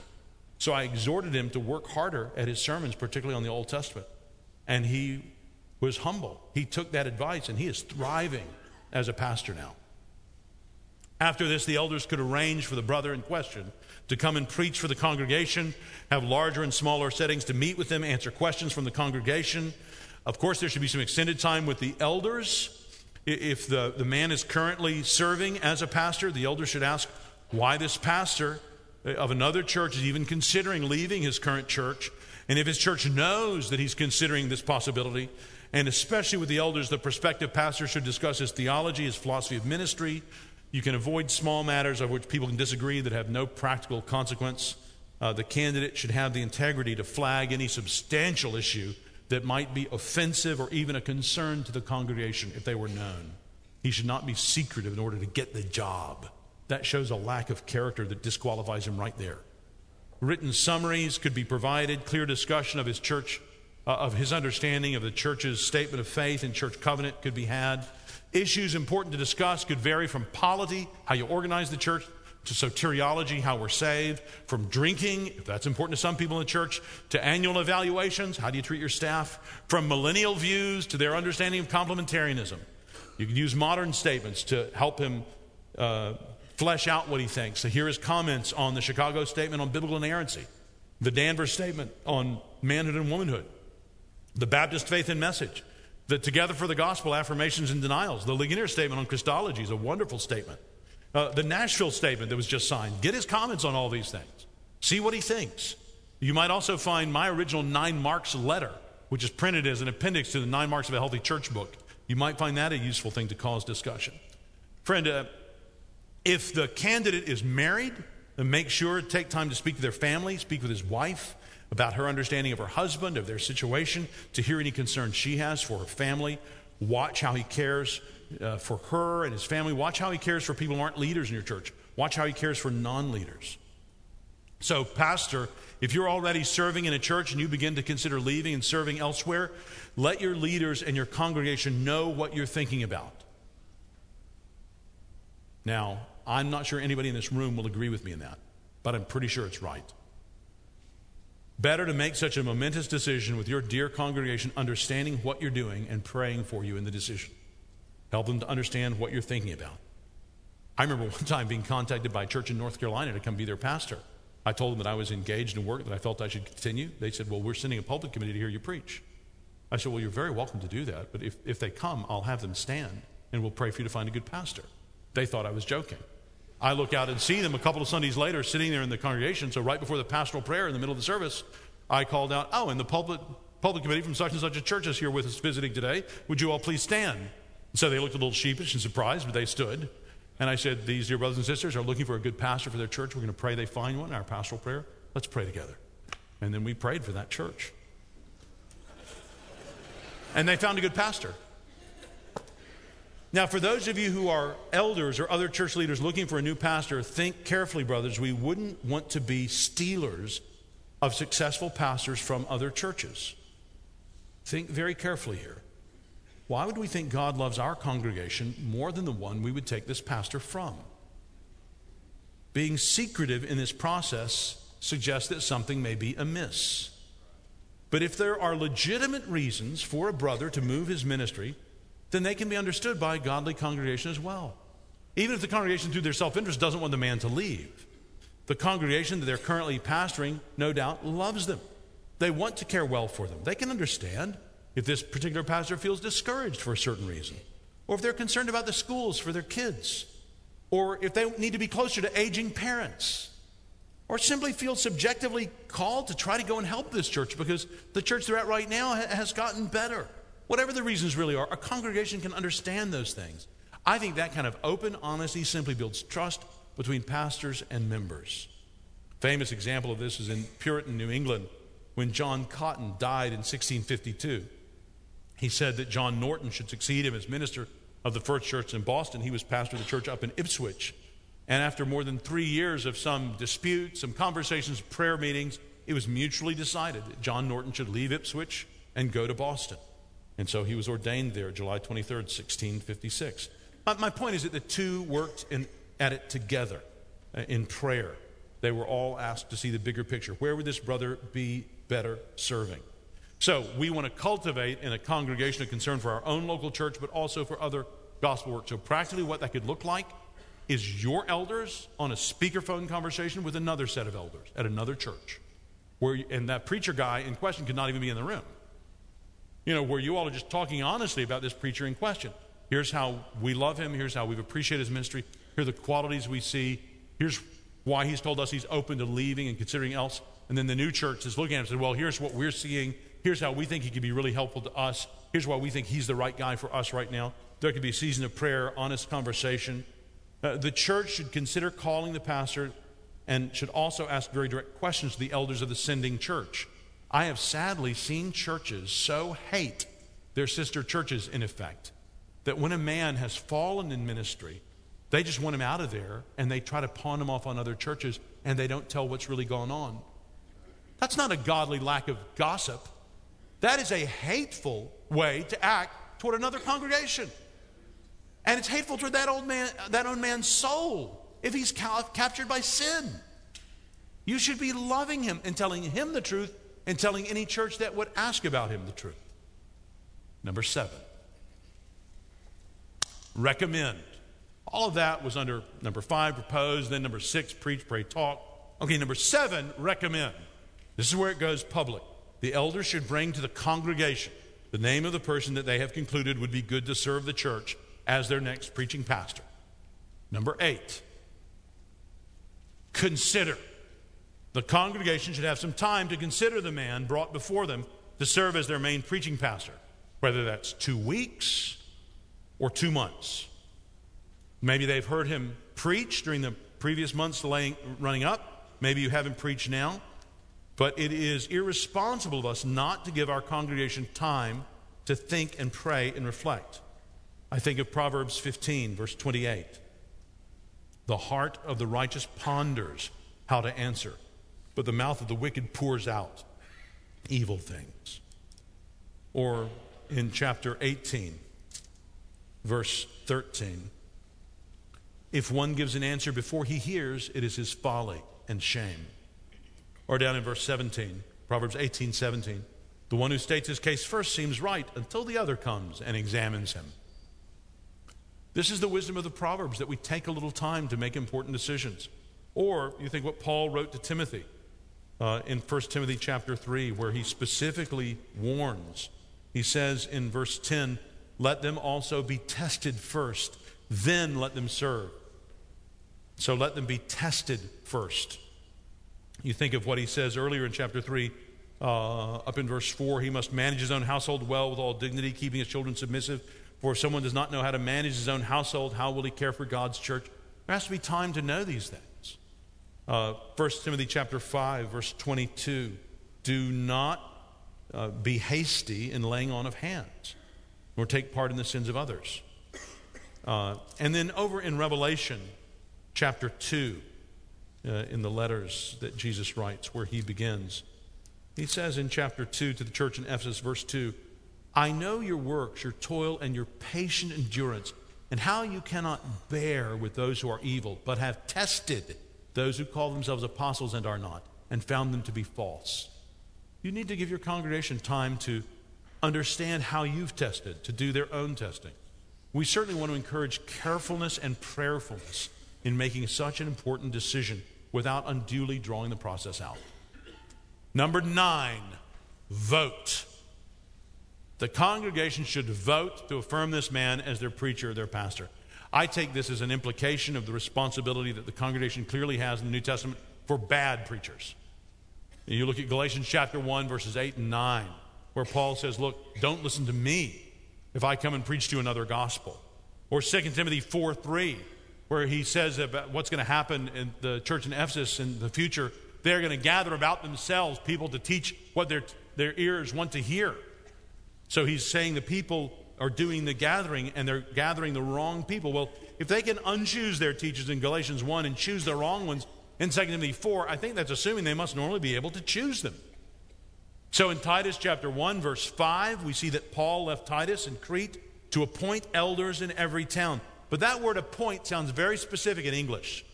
So I exhorted him to work harder at his sermons, particularly on the Old Testament. And he was humble. He took that advice, and he is thriving as a pastor now. After this, the elders could arrange for the brother in question to come and preach for the congregation, have larger and smaller settings to meet with them, answer questions from the congregation, of course, there should be some extended time with the elders. If the, the man is currently serving as a pastor, the elder should ask why this pastor eh, of another church is even considering leaving his current church. And if his church knows that he's considering this possibility, and especially with the elders, the prospective pastor should discuss his theology, his philosophy of ministry. You can avoid small matters of which people can disagree that have no practical consequence. Uh, the candidate should have the integrity to flag any substantial issue that might be offensive or even a concern to the congregation if they were known. He should not be secretive in order to get the job. That shows a lack of character that disqualifies him right there. Written summaries could be provided, clear discussion of his church, uh, of his understanding of the church's statement of faith and church covenant could be had. Issues important to discuss could vary from polity, how you organize the church, to soteriology, how we're saved, from drinking, if that's important to some people in the church, to annual evaluations, how do you treat your staff, from millennial views to their understanding of complementarianism. You can use modern statements to help him uh, flesh out what he thinks. So here his comments on the Chicago Statement on Biblical Inerrancy, the Danvers Statement on Manhood and Womanhood, the Baptist Faith and Message, the Together for the Gospel Affirmations and Denials, the Ligonier Statement on Christology is a wonderful statement. Uh, the Nashville statement that was just signed. Get his comments on all these things. See what he thinks. You might also find my original Nine Marks letter, which is printed as an appendix to the Nine Marks of a Healthy Church book. You might find that a useful thing to cause discussion. Friend, uh, if the candidate is married, then make sure to take time to speak to their family, speak with his wife about her understanding of her husband, of their situation, to hear any concerns she has for her family. Watch how he cares uh, for her and his family. Watch how he cares for people who aren't leaders in your church. Watch how he cares for non leaders. So, Pastor, if you're already serving in a church and you begin to consider leaving and serving elsewhere, let your leaders and your congregation know what you're thinking about. Now, I'm not sure anybody in this room will agree with me in that, but I'm pretty sure it's right. Better to make such a momentous decision with your dear congregation, understanding what you're doing and praying for you in the decision. Help them to understand what you're thinking about. I remember one time being contacted by a church in North Carolina to come be their pastor. I told them that I was engaged in work that I felt I should continue. They said, Well, we're sending a pulpit committee to hear you preach. I said, Well, you're very welcome to do that, but if, if they come, I'll have them stand and we'll pray for you to find a good pastor. They thought I was joking. I look out and see them a couple of Sundays later sitting there in the congregation. So, right before the pastoral prayer in the middle of the service, I called out, Oh, and the pulpit, pulpit committee from such and such a church is here with us visiting today. Would you all please stand? And So they looked a little sheepish and surprised, but they stood. And I said, These dear brothers and sisters are looking for a good pastor for their church. We're going to pray they find one, our pastoral prayer. Let's pray together. And then we prayed for that church. And they found a good pastor. Now, for those of you who are elders or other church leaders looking for a new pastor, think carefully, brothers. We wouldn't want to be stealers of successful pastors from other churches. Think very carefully here. Why would we think God loves our congregation more than the one we would take this pastor from? Being secretive in this process suggests that something may be amiss. But if there are legitimate reasons for a brother to move his ministry, then they can be understood by a godly congregation as well. Even if the congregation, through their self interest, doesn't want the man to leave, the congregation that they're currently pastoring, no doubt, loves them. They want to care well for them. They can understand if this particular pastor feels discouraged for a certain reason, or if they're concerned about the schools for their kids, or if they need to be closer to aging parents, or simply feel subjectively called to try to go and help this church because the church they're at right now has gotten better. Whatever the reasons really are, a congregation can understand those things. I think that kind of open honesty simply builds trust between pastors and members. Famous example of this is in Puritan New England when John Cotton died in 1652. He said that John Norton should succeed him as minister of the First Church in Boston. He was pastor of the church up in Ipswich. And after more than three years of some dispute, some conversations, prayer meetings, it was mutually decided that John Norton should leave Ipswich and go to Boston. And so he was ordained there July 23rd, 1656. My point is that the two worked in, at it together uh, in prayer. They were all asked to see the bigger picture. Where would this brother be better serving? So we want to cultivate in a congregation a concern for our own local church, but also for other gospel work. So practically, what that could look like is your elders on a speakerphone conversation with another set of elders at another church, where and that preacher guy in question could not even be in the room. You know, where you all are just talking honestly about this preacher in question. Here's how we love him. Here's how we've appreciated his ministry. Here are the qualities we see. Here's why he's told us he's open to leaving and considering else. And then the new church is looking at him and said, Well, here's what we're seeing Here's how we think he could be really helpful to us. Here's why we think he's the right guy for us right now. There could be a season of prayer, honest conversation. Uh, the church should consider calling the pastor and should also ask very direct questions to the elders of the sending church. I have sadly seen churches so hate their sister churches, in effect, that when a man has fallen in ministry, they just want him out of there and they try to pawn him off on other churches and they don't tell what's really going on. That's not a godly lack of gossip. That is a hateful way to act toward another congregation. And it's hateful toward that old man, that old man's soul if he's ca- captured by sin. You should be loving him and telling him the truth and telling any church that would ask about him the truth. Number seven, recommend. All of that was under number five, propose, then number six, preach, pray, talk. Okay, number seven, recommend. This is where it goes public the elders should bring to the congregation the name of the person that they have concluded would be good to serve the church as their next preaching pastor. Number eight, consider. The congregation should have some time to consider the man brought before them to serve as their main preaching pastor, whether that's two weeks or two months. Maybe they've heard him preach during the previous months laying, running up. Maybe you haven't preached now. But it is irresponsible of us not to give our congregation time to think and pray and reflect. I think of Proverbs 15, verse 28. The heart of the righteous ponders how to answer, but the mouth of the wicked pours out evil things. Or in chapter 18, verse 13. If one gives an answer before he hears, it is his folly and shame. Or down in verse 17, Proverbs 18 17. The one who states his case first seems right until the other comes and examines him. This is the wisdom of the Proverbs that we take a little time to make important decisions. Or you think what Paul wrote to Timothy uh, in 1 Timothy chapter 3, where he specifically warns. He says in verse 10, Let them also be tested first, then let them serve. So let them be tested first. You think of what he says earlier in chapter 3, uh, up in verse 4 he must manage his own household well with all dignity, keeping his children submissive. For if someone does not know how to manage his own household, how will he care for God's church? There has to be time to know these things. Uh, 1 Timothy chapter 5, verse 22. Do not uh, be hasty in laying on of hands, nor take part in the sins of others. Uh, and then over in Revelation chapter 2, uh, in the letters that Jesus writes, where he begins, he says in chapter 2 to the church in Ephesus, verse 2 I know your works, your toil, and your patient endurance, and how you cannot bear with those who are evil, but have tested those who call themselves apostles and are not, and found them to be false. You need to give your congregation time to understand how you've tested, to do their own testing. We certainly want to encourage carefulness and prayerfulness in making such an important decision without unduly drawing the process out. Number nine, vote. The congregation should vote to affirm this man as their preacher, their pastor. I take this as an implication of the responsibility that the congregation clearly has in the New Testament for bad preachers. And you look at Galatians chapter 1, verses 8 and 9, where Paul says, Look, don't listen to me if I come and preach to you another gospel. Or 2 Timothy 4 3, where he says about what's going to happen in the church in Ephesus in the future. They're going to gather about themselves people to teach what their, their ears want to hear. So he's saying the people are doing the gathering and they're gathering the wrong people. Well, if they can unchoose their teachers in Galatians 1 and choose the wrong ones in 2 Timothy 4, I think that's assuming they must normally be able to choose them. So in Titus chapter 1, verse 5, we see that Paul left Titus in Crete to appoint elders in every town. But that word appoint sounds very specific in English.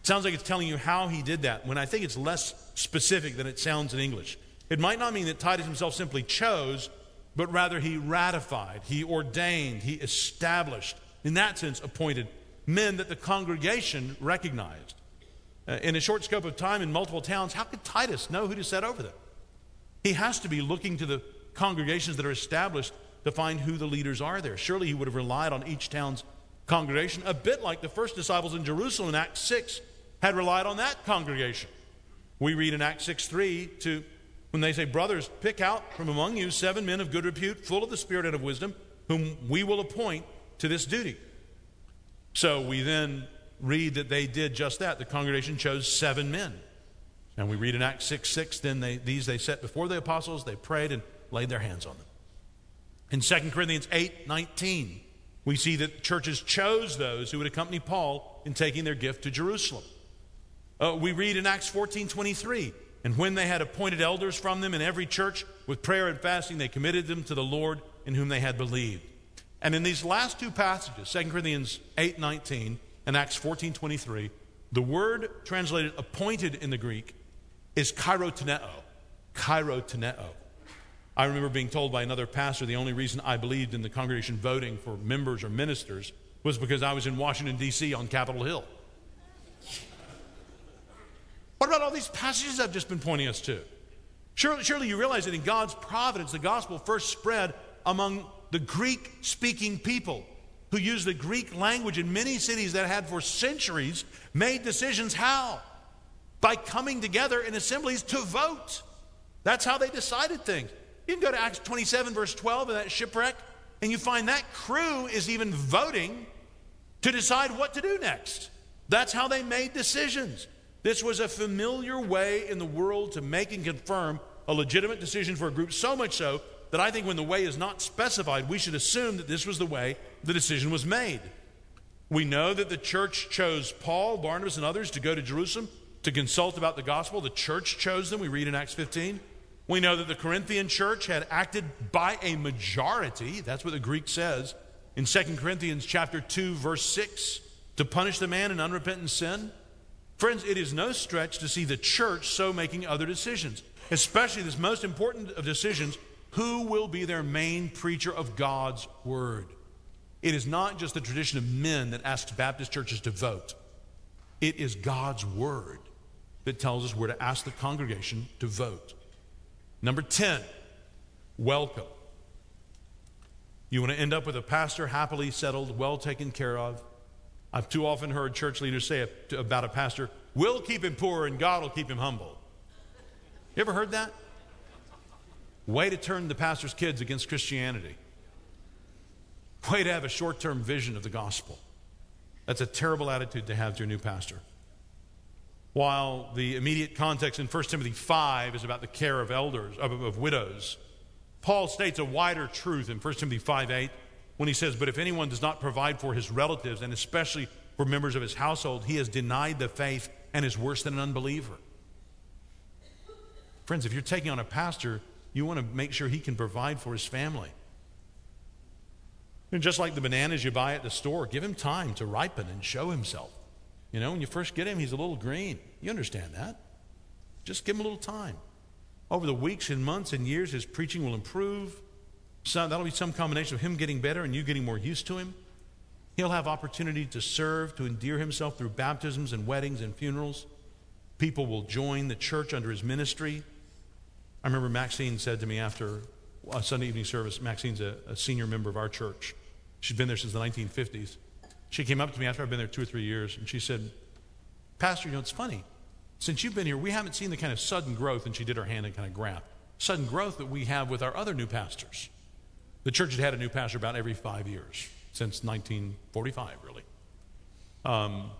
It sounds like it's telling you how he did that, when I think it's less specific than it sounds in English. It might not mean that Titus himself simply chose, but rather he ratified, he ordained, he established, in that sense, appointed men that the congregation recognized. Uh, in a short scope of time in multiple towns, how could Titus know who to set over them? He has to be looking to the congregations that are established to find who the leaders are there. Surely he would have relied on each town's congregation, a bit like the first disciples in Jerusalem in Acts 6 had relied on that congregation. We read in Acts 6 3 to when they say, Brothers, pick out from among you seven men of good repute, full of the Spirit and of wisdom, whom we will appoint to this duty. So we then read that they did just that. The congregation chose seven men. And we read in Acts 6 6, then they, these they set before the apostles, they prayed and laid their hands on them. In 2 Corinthians 8 19, we see that churches chose those who would accompany Paul in taking their gift to Jerusalem. Uh, we read in Acts 14 23, and when they had appointed elders from them in every church, with prayer and fasting, they committed them to the Lord in whom they had believed. And in these last two passages, 2 Corinthians 8 19 and Acts 14 23, the word translated appointed in the Greek is cheirotoneo. Cheirotoneo. I remember being told by another pastor the only reason I believed in the congregation voting for members or ministers was because I was in Washington, D.C. on Capitol Hill. What about all these passages I've just been pointing us to? Surely, surely you realize that in God's providence, the gospel first spread among the Greek speaking people who used the Greek language in many cities that had for centuries made decisions how? By coming together in assemblies to vote. That's how they decided things. You can go to Acts 27, verse 12, of that shipwreck, and you find that crew is even voting to decide what to do next. That's how they made decisions. This was a familiar way in the world to make and confirm a legitimate decision for a group, so much so that I think when the way is not specified, we should assume that this was the way the decision was made. We know that the church chose Paul, Barnabas, and others to go to Jerusalem to consult about the gospel. The church chose them, we read in Acts 15. We know that the Corinthian church had acted by a majority, that's what the Greek says, in 2 Corinthians chapter 2, verse 6, to punish the man in unrepentant sin. Friends, it is no stretch to see the church so making other decisions, especially this most important of decisions who will be their main preacher of God's word. It is not just the tradition of men that asks Baptist churches to vote. It is God's word that tells us where to ask the congregation to vote. Number 10, welcome. You want to end up with a pastor happily settled, well taken care of. I've too often heard church leaders say about a pastor, we'll keep him poor and God will keep him humble. You ever heard that? Way to turn the pastor's kids against Christianity. Way to have a short term vision of the gospel. That's a terrible attitude to have to your new pastor. While the immediate context in 1 Timothy 5 is about the care of elders, of, of widows, Paul states a wider truth in 1 Timothy 5 8 when he says, But if anyone does not provide for his relatives, and especially for members of his household, he has denied the faith and is worse than an unbeliever. Friends, if you're taking on a pastor, you want to make sure he can provide for his family. And just like the bananas you buy at the store, give him time to ripen and show himself. You know, when you first get him, he's a little green. You understand that. Just give him a little time. Over the weeks and months and years, his preaching will improve. So that'll be some combination of him getting better and you getting more used to him. He'll have opportunity to serve, to endear himself through baptisms and weddings and funerals. People will join the church under his ministry. I remember Maxine said to me after a Sunday evening service, Maxine's a, a senior member of our church. She's been there since the 1950s. She came up to me after I've been there two or three years, and she said, Pastor, you know, it's funny. Since you've been here, we haven't seen the kind of sudden growth, and she did her hand and kind of grab, sudden growth that we have with our other new pastors. The church had had a new pastor about every five years, since 1945, really. Um,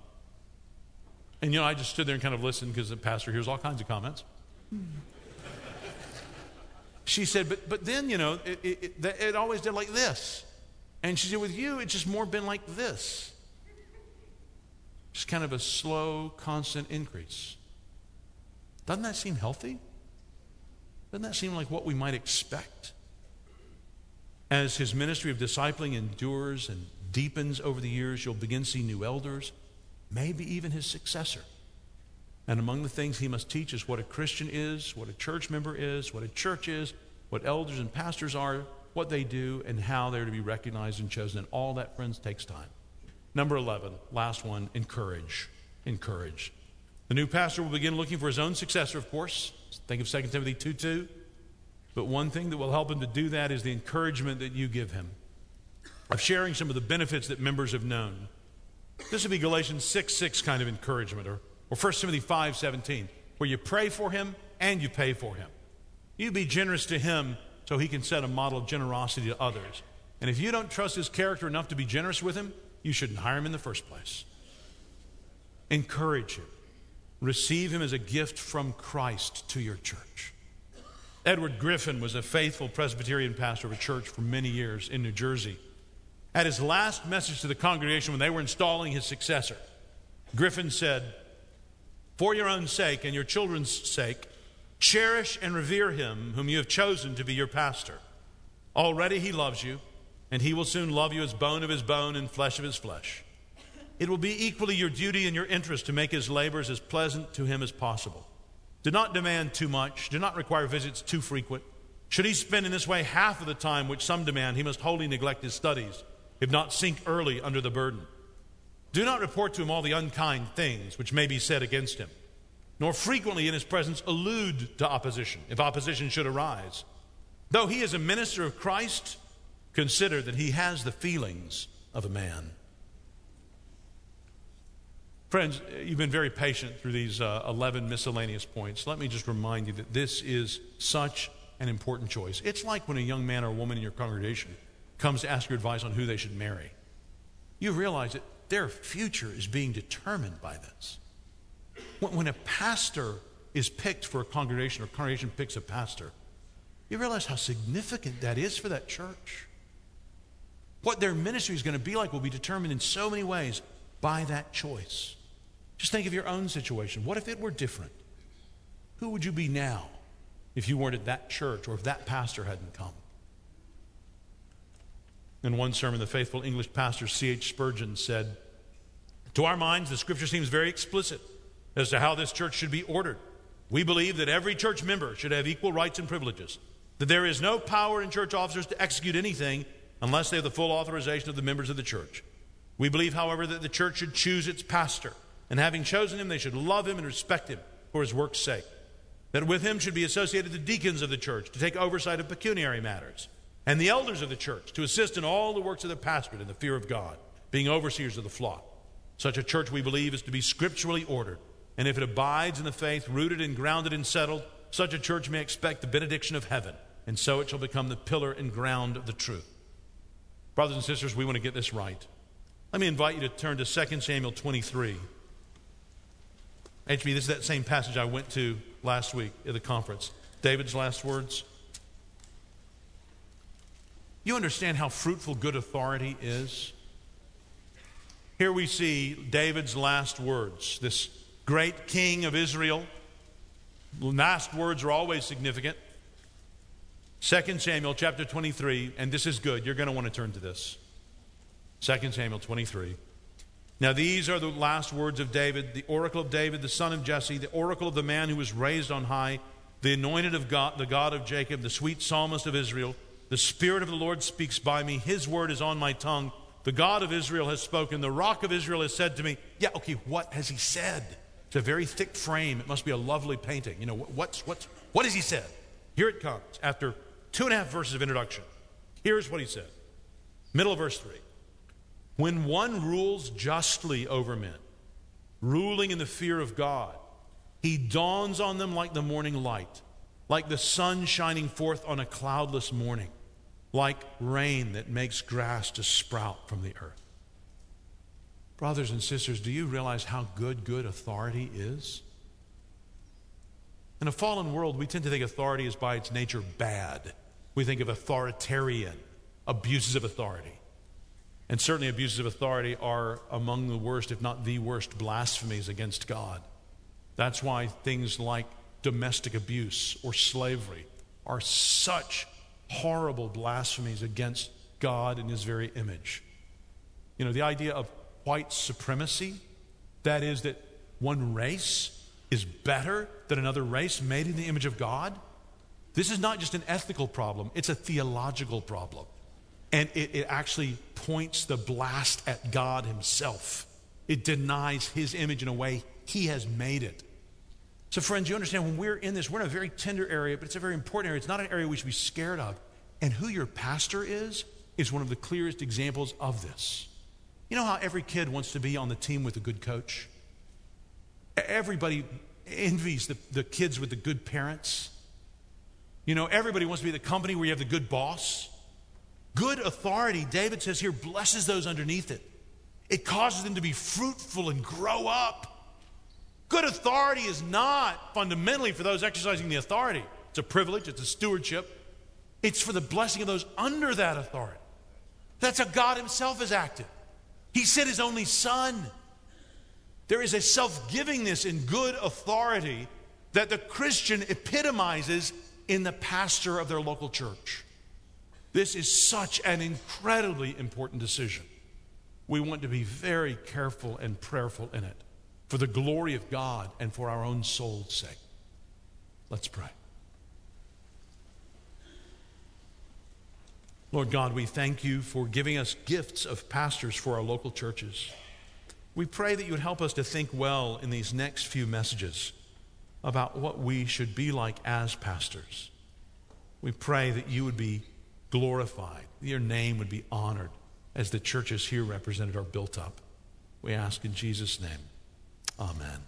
and, you know, I just stood there and kind of listened because the pastor hears all kinds of comments. she said, but, but then, you know, it, it, it, it always did like this. And she said, with you, it's just more been like this. Just kind of a slow, constant increase. Doesn't that seem healthy? Doesn't that seem like what we might expect? As his ministry of discipling endures and deepens over the years, you'll begin to see new elders, maybe even his successor. And among the things he must teach is what a Christian is, what a church member is, what a church is, what elders and pastors are, what they do, and how they're to be recognized and chosen. And all that, friends, takes time. Number 11, last one, encourage. Encourage. The new pastor will begin looking for his own successor, of course. Think of 2 Timothy 2 2. But one thing that will help him to do that is the encouragement that you give him of sharing some of the benefits that members have known. This would be Galatians 6 6 kind of encouragement, or, or 1 Timothy 5 17, where you pray for him and you pay for him. You be generous to him so he can set a model of generosity to others. And if you don't trust his character enough to be generous with him, you shouldn't hire him in the first place. Encourage him. Receive him as a gift from Christ to your church. Edward Griffin was a faithful Presbyterian pastor of a church for many years in New Jersey. At his last message to the congregation when they were installing his successor, Griffin said, For your own sake and your children's sake, cherish and revere him whom you have chosen to be your pastor. Already he loves you, and he will soon love you as bone of his bone and flesh of his flesh. It will be equally your duty and your interest to make his labors as pleasant to him as possible. Do not demand too much. Do not require visits too frequent. Should he spend in this way half of the time which some demand, he must wholly neglect his studies, if not sink early under the burden. Do not report to him all the unkind things which may be said against him, nor frequently in his presence allude to opposition, if opposition should arise. Though he is a minister of Christ, consider that he has the feelings of a man. Friends, you've been very patient through these uh, 11 miscellaneous points. Let me just remind you that this is such an important choice. It's like when a young man or woman in your congregation comes to ask your advice on who they should marry. You realize that their future is being determined by this. When, when a pastor is picked for a congregation or a congregation picks a pastor, you realize how significant that is for that church. What their ministry is going to be like will be determined in so many ways by that choice. Just think of your own situation. What if it were different? Who would you be now if you weren't at that church or if that pastor hadn't come? In one sermon, the faithful English pastor C.H. Spurgeon said, To our minds, the scripture seems very explicit as to how this church should be ordered. We believe that every church member should have equal rights and privileges, that there is no power in church officers to execute anything unless they have the full authorization of the members of the church. We believe, however, that the church should choose its pastor And having chosen him, they should love him and respect him for his work's sake. That with him should be associated the deacons of the church to take oversight of pecuniary matters, and the elders of the church to assist in all the works of the pastorate in the fear of God, being overseers of the flock. Such a church, we believe, is to be scripturally ordered. And if it abides in the faith, rooted and grounded and settled, such a church may expect the benediction of heaven, and so it shall become the pillar and ground of the truth. Brothers and sisters, we want to get this right. Let me invite you to turn to 2 Samuel 23. HB, this is that same passage I went to last week at the conference. David's last words. You understand how fruitful good authority is? Here we see David's last words. This great king of Israel. Last words are always significant. 2 Samuel chapter 23, and this is good. You're going to want to turn to this. 2 Samuel 23. Now, these are the last words of David, the oracle of David, the son of Jesse, the oracle of the man who was raised on high, the anointed of God, the God of Jacob, the sweet psalmist of Israel. The Spirit of the Lord speaks by me. His word is on my tongue. The God of Israel has spoken. The rock of Israel has said to me, Yeah, okay, what has he said? It's a very thick frame. It must be a lovely painting. You know, what's, what's, what has he said? Here it comes after two and a half verses of introduction. Here's what he said. Middle of verse 3. When one rules justly over men, ruling in the fear of God, he dawns on them like the morning light, like the sun shining forth on a cloudless morning like rain that makes grass to sprout from the earth. Brothers and sisters, do you realize how good good authority is? In a fallen world, we tend to think authority is by its nature bad. We think of authoritarian abuses of authority. And certainly, abuses of authority are among the worst, if not the worst, blasphemies against God. That's why things like domestic abuse or slavery are such horrible blasphemies against God and his very image. You know, the idea of white supremacy, that is, that one race is better than another race made in the image of God. This is not just an ethical problem, it's a theological problem. And it, it actually points the blast at God Himself. It denies His image in a way He has made it. So, friends, you understand when we're in this, we're in a very tender area, but it's a very important area. It's not an area we should be scared of. And who your pastor is, is one of the clearest examples of this. You know how every kid wants to be on the team with a good coach? Everybody envies the, the kids with the good parents. You know, everybody wants to be the company where you have the good boss. Good authority, David says here, blesses those underneath it. It causes them to be fruitful and grow up. Good authority is not fundamentally for those exercising the authority. It's a privilege, it's a stewardship. It's for the blessing of those under that authority. That's how God Himself has acted. He sent His only Son. There is a self givingness in good authority that the Christian epitomizes in the pastor of their local church. This is such an incredibly important decision. We want to be very careful and prayerful in it for the glory of God and for our own soul's sake. Let's pray. Lord God, we thank you for giving us gifts of pastors for our local churches. We pray that you would help us to think well in these next few messages about what we should be like as pastors. We pray that you would be glorified, your name would be honored as the churches here represented are built up. We ask in Jesus' name. Amen.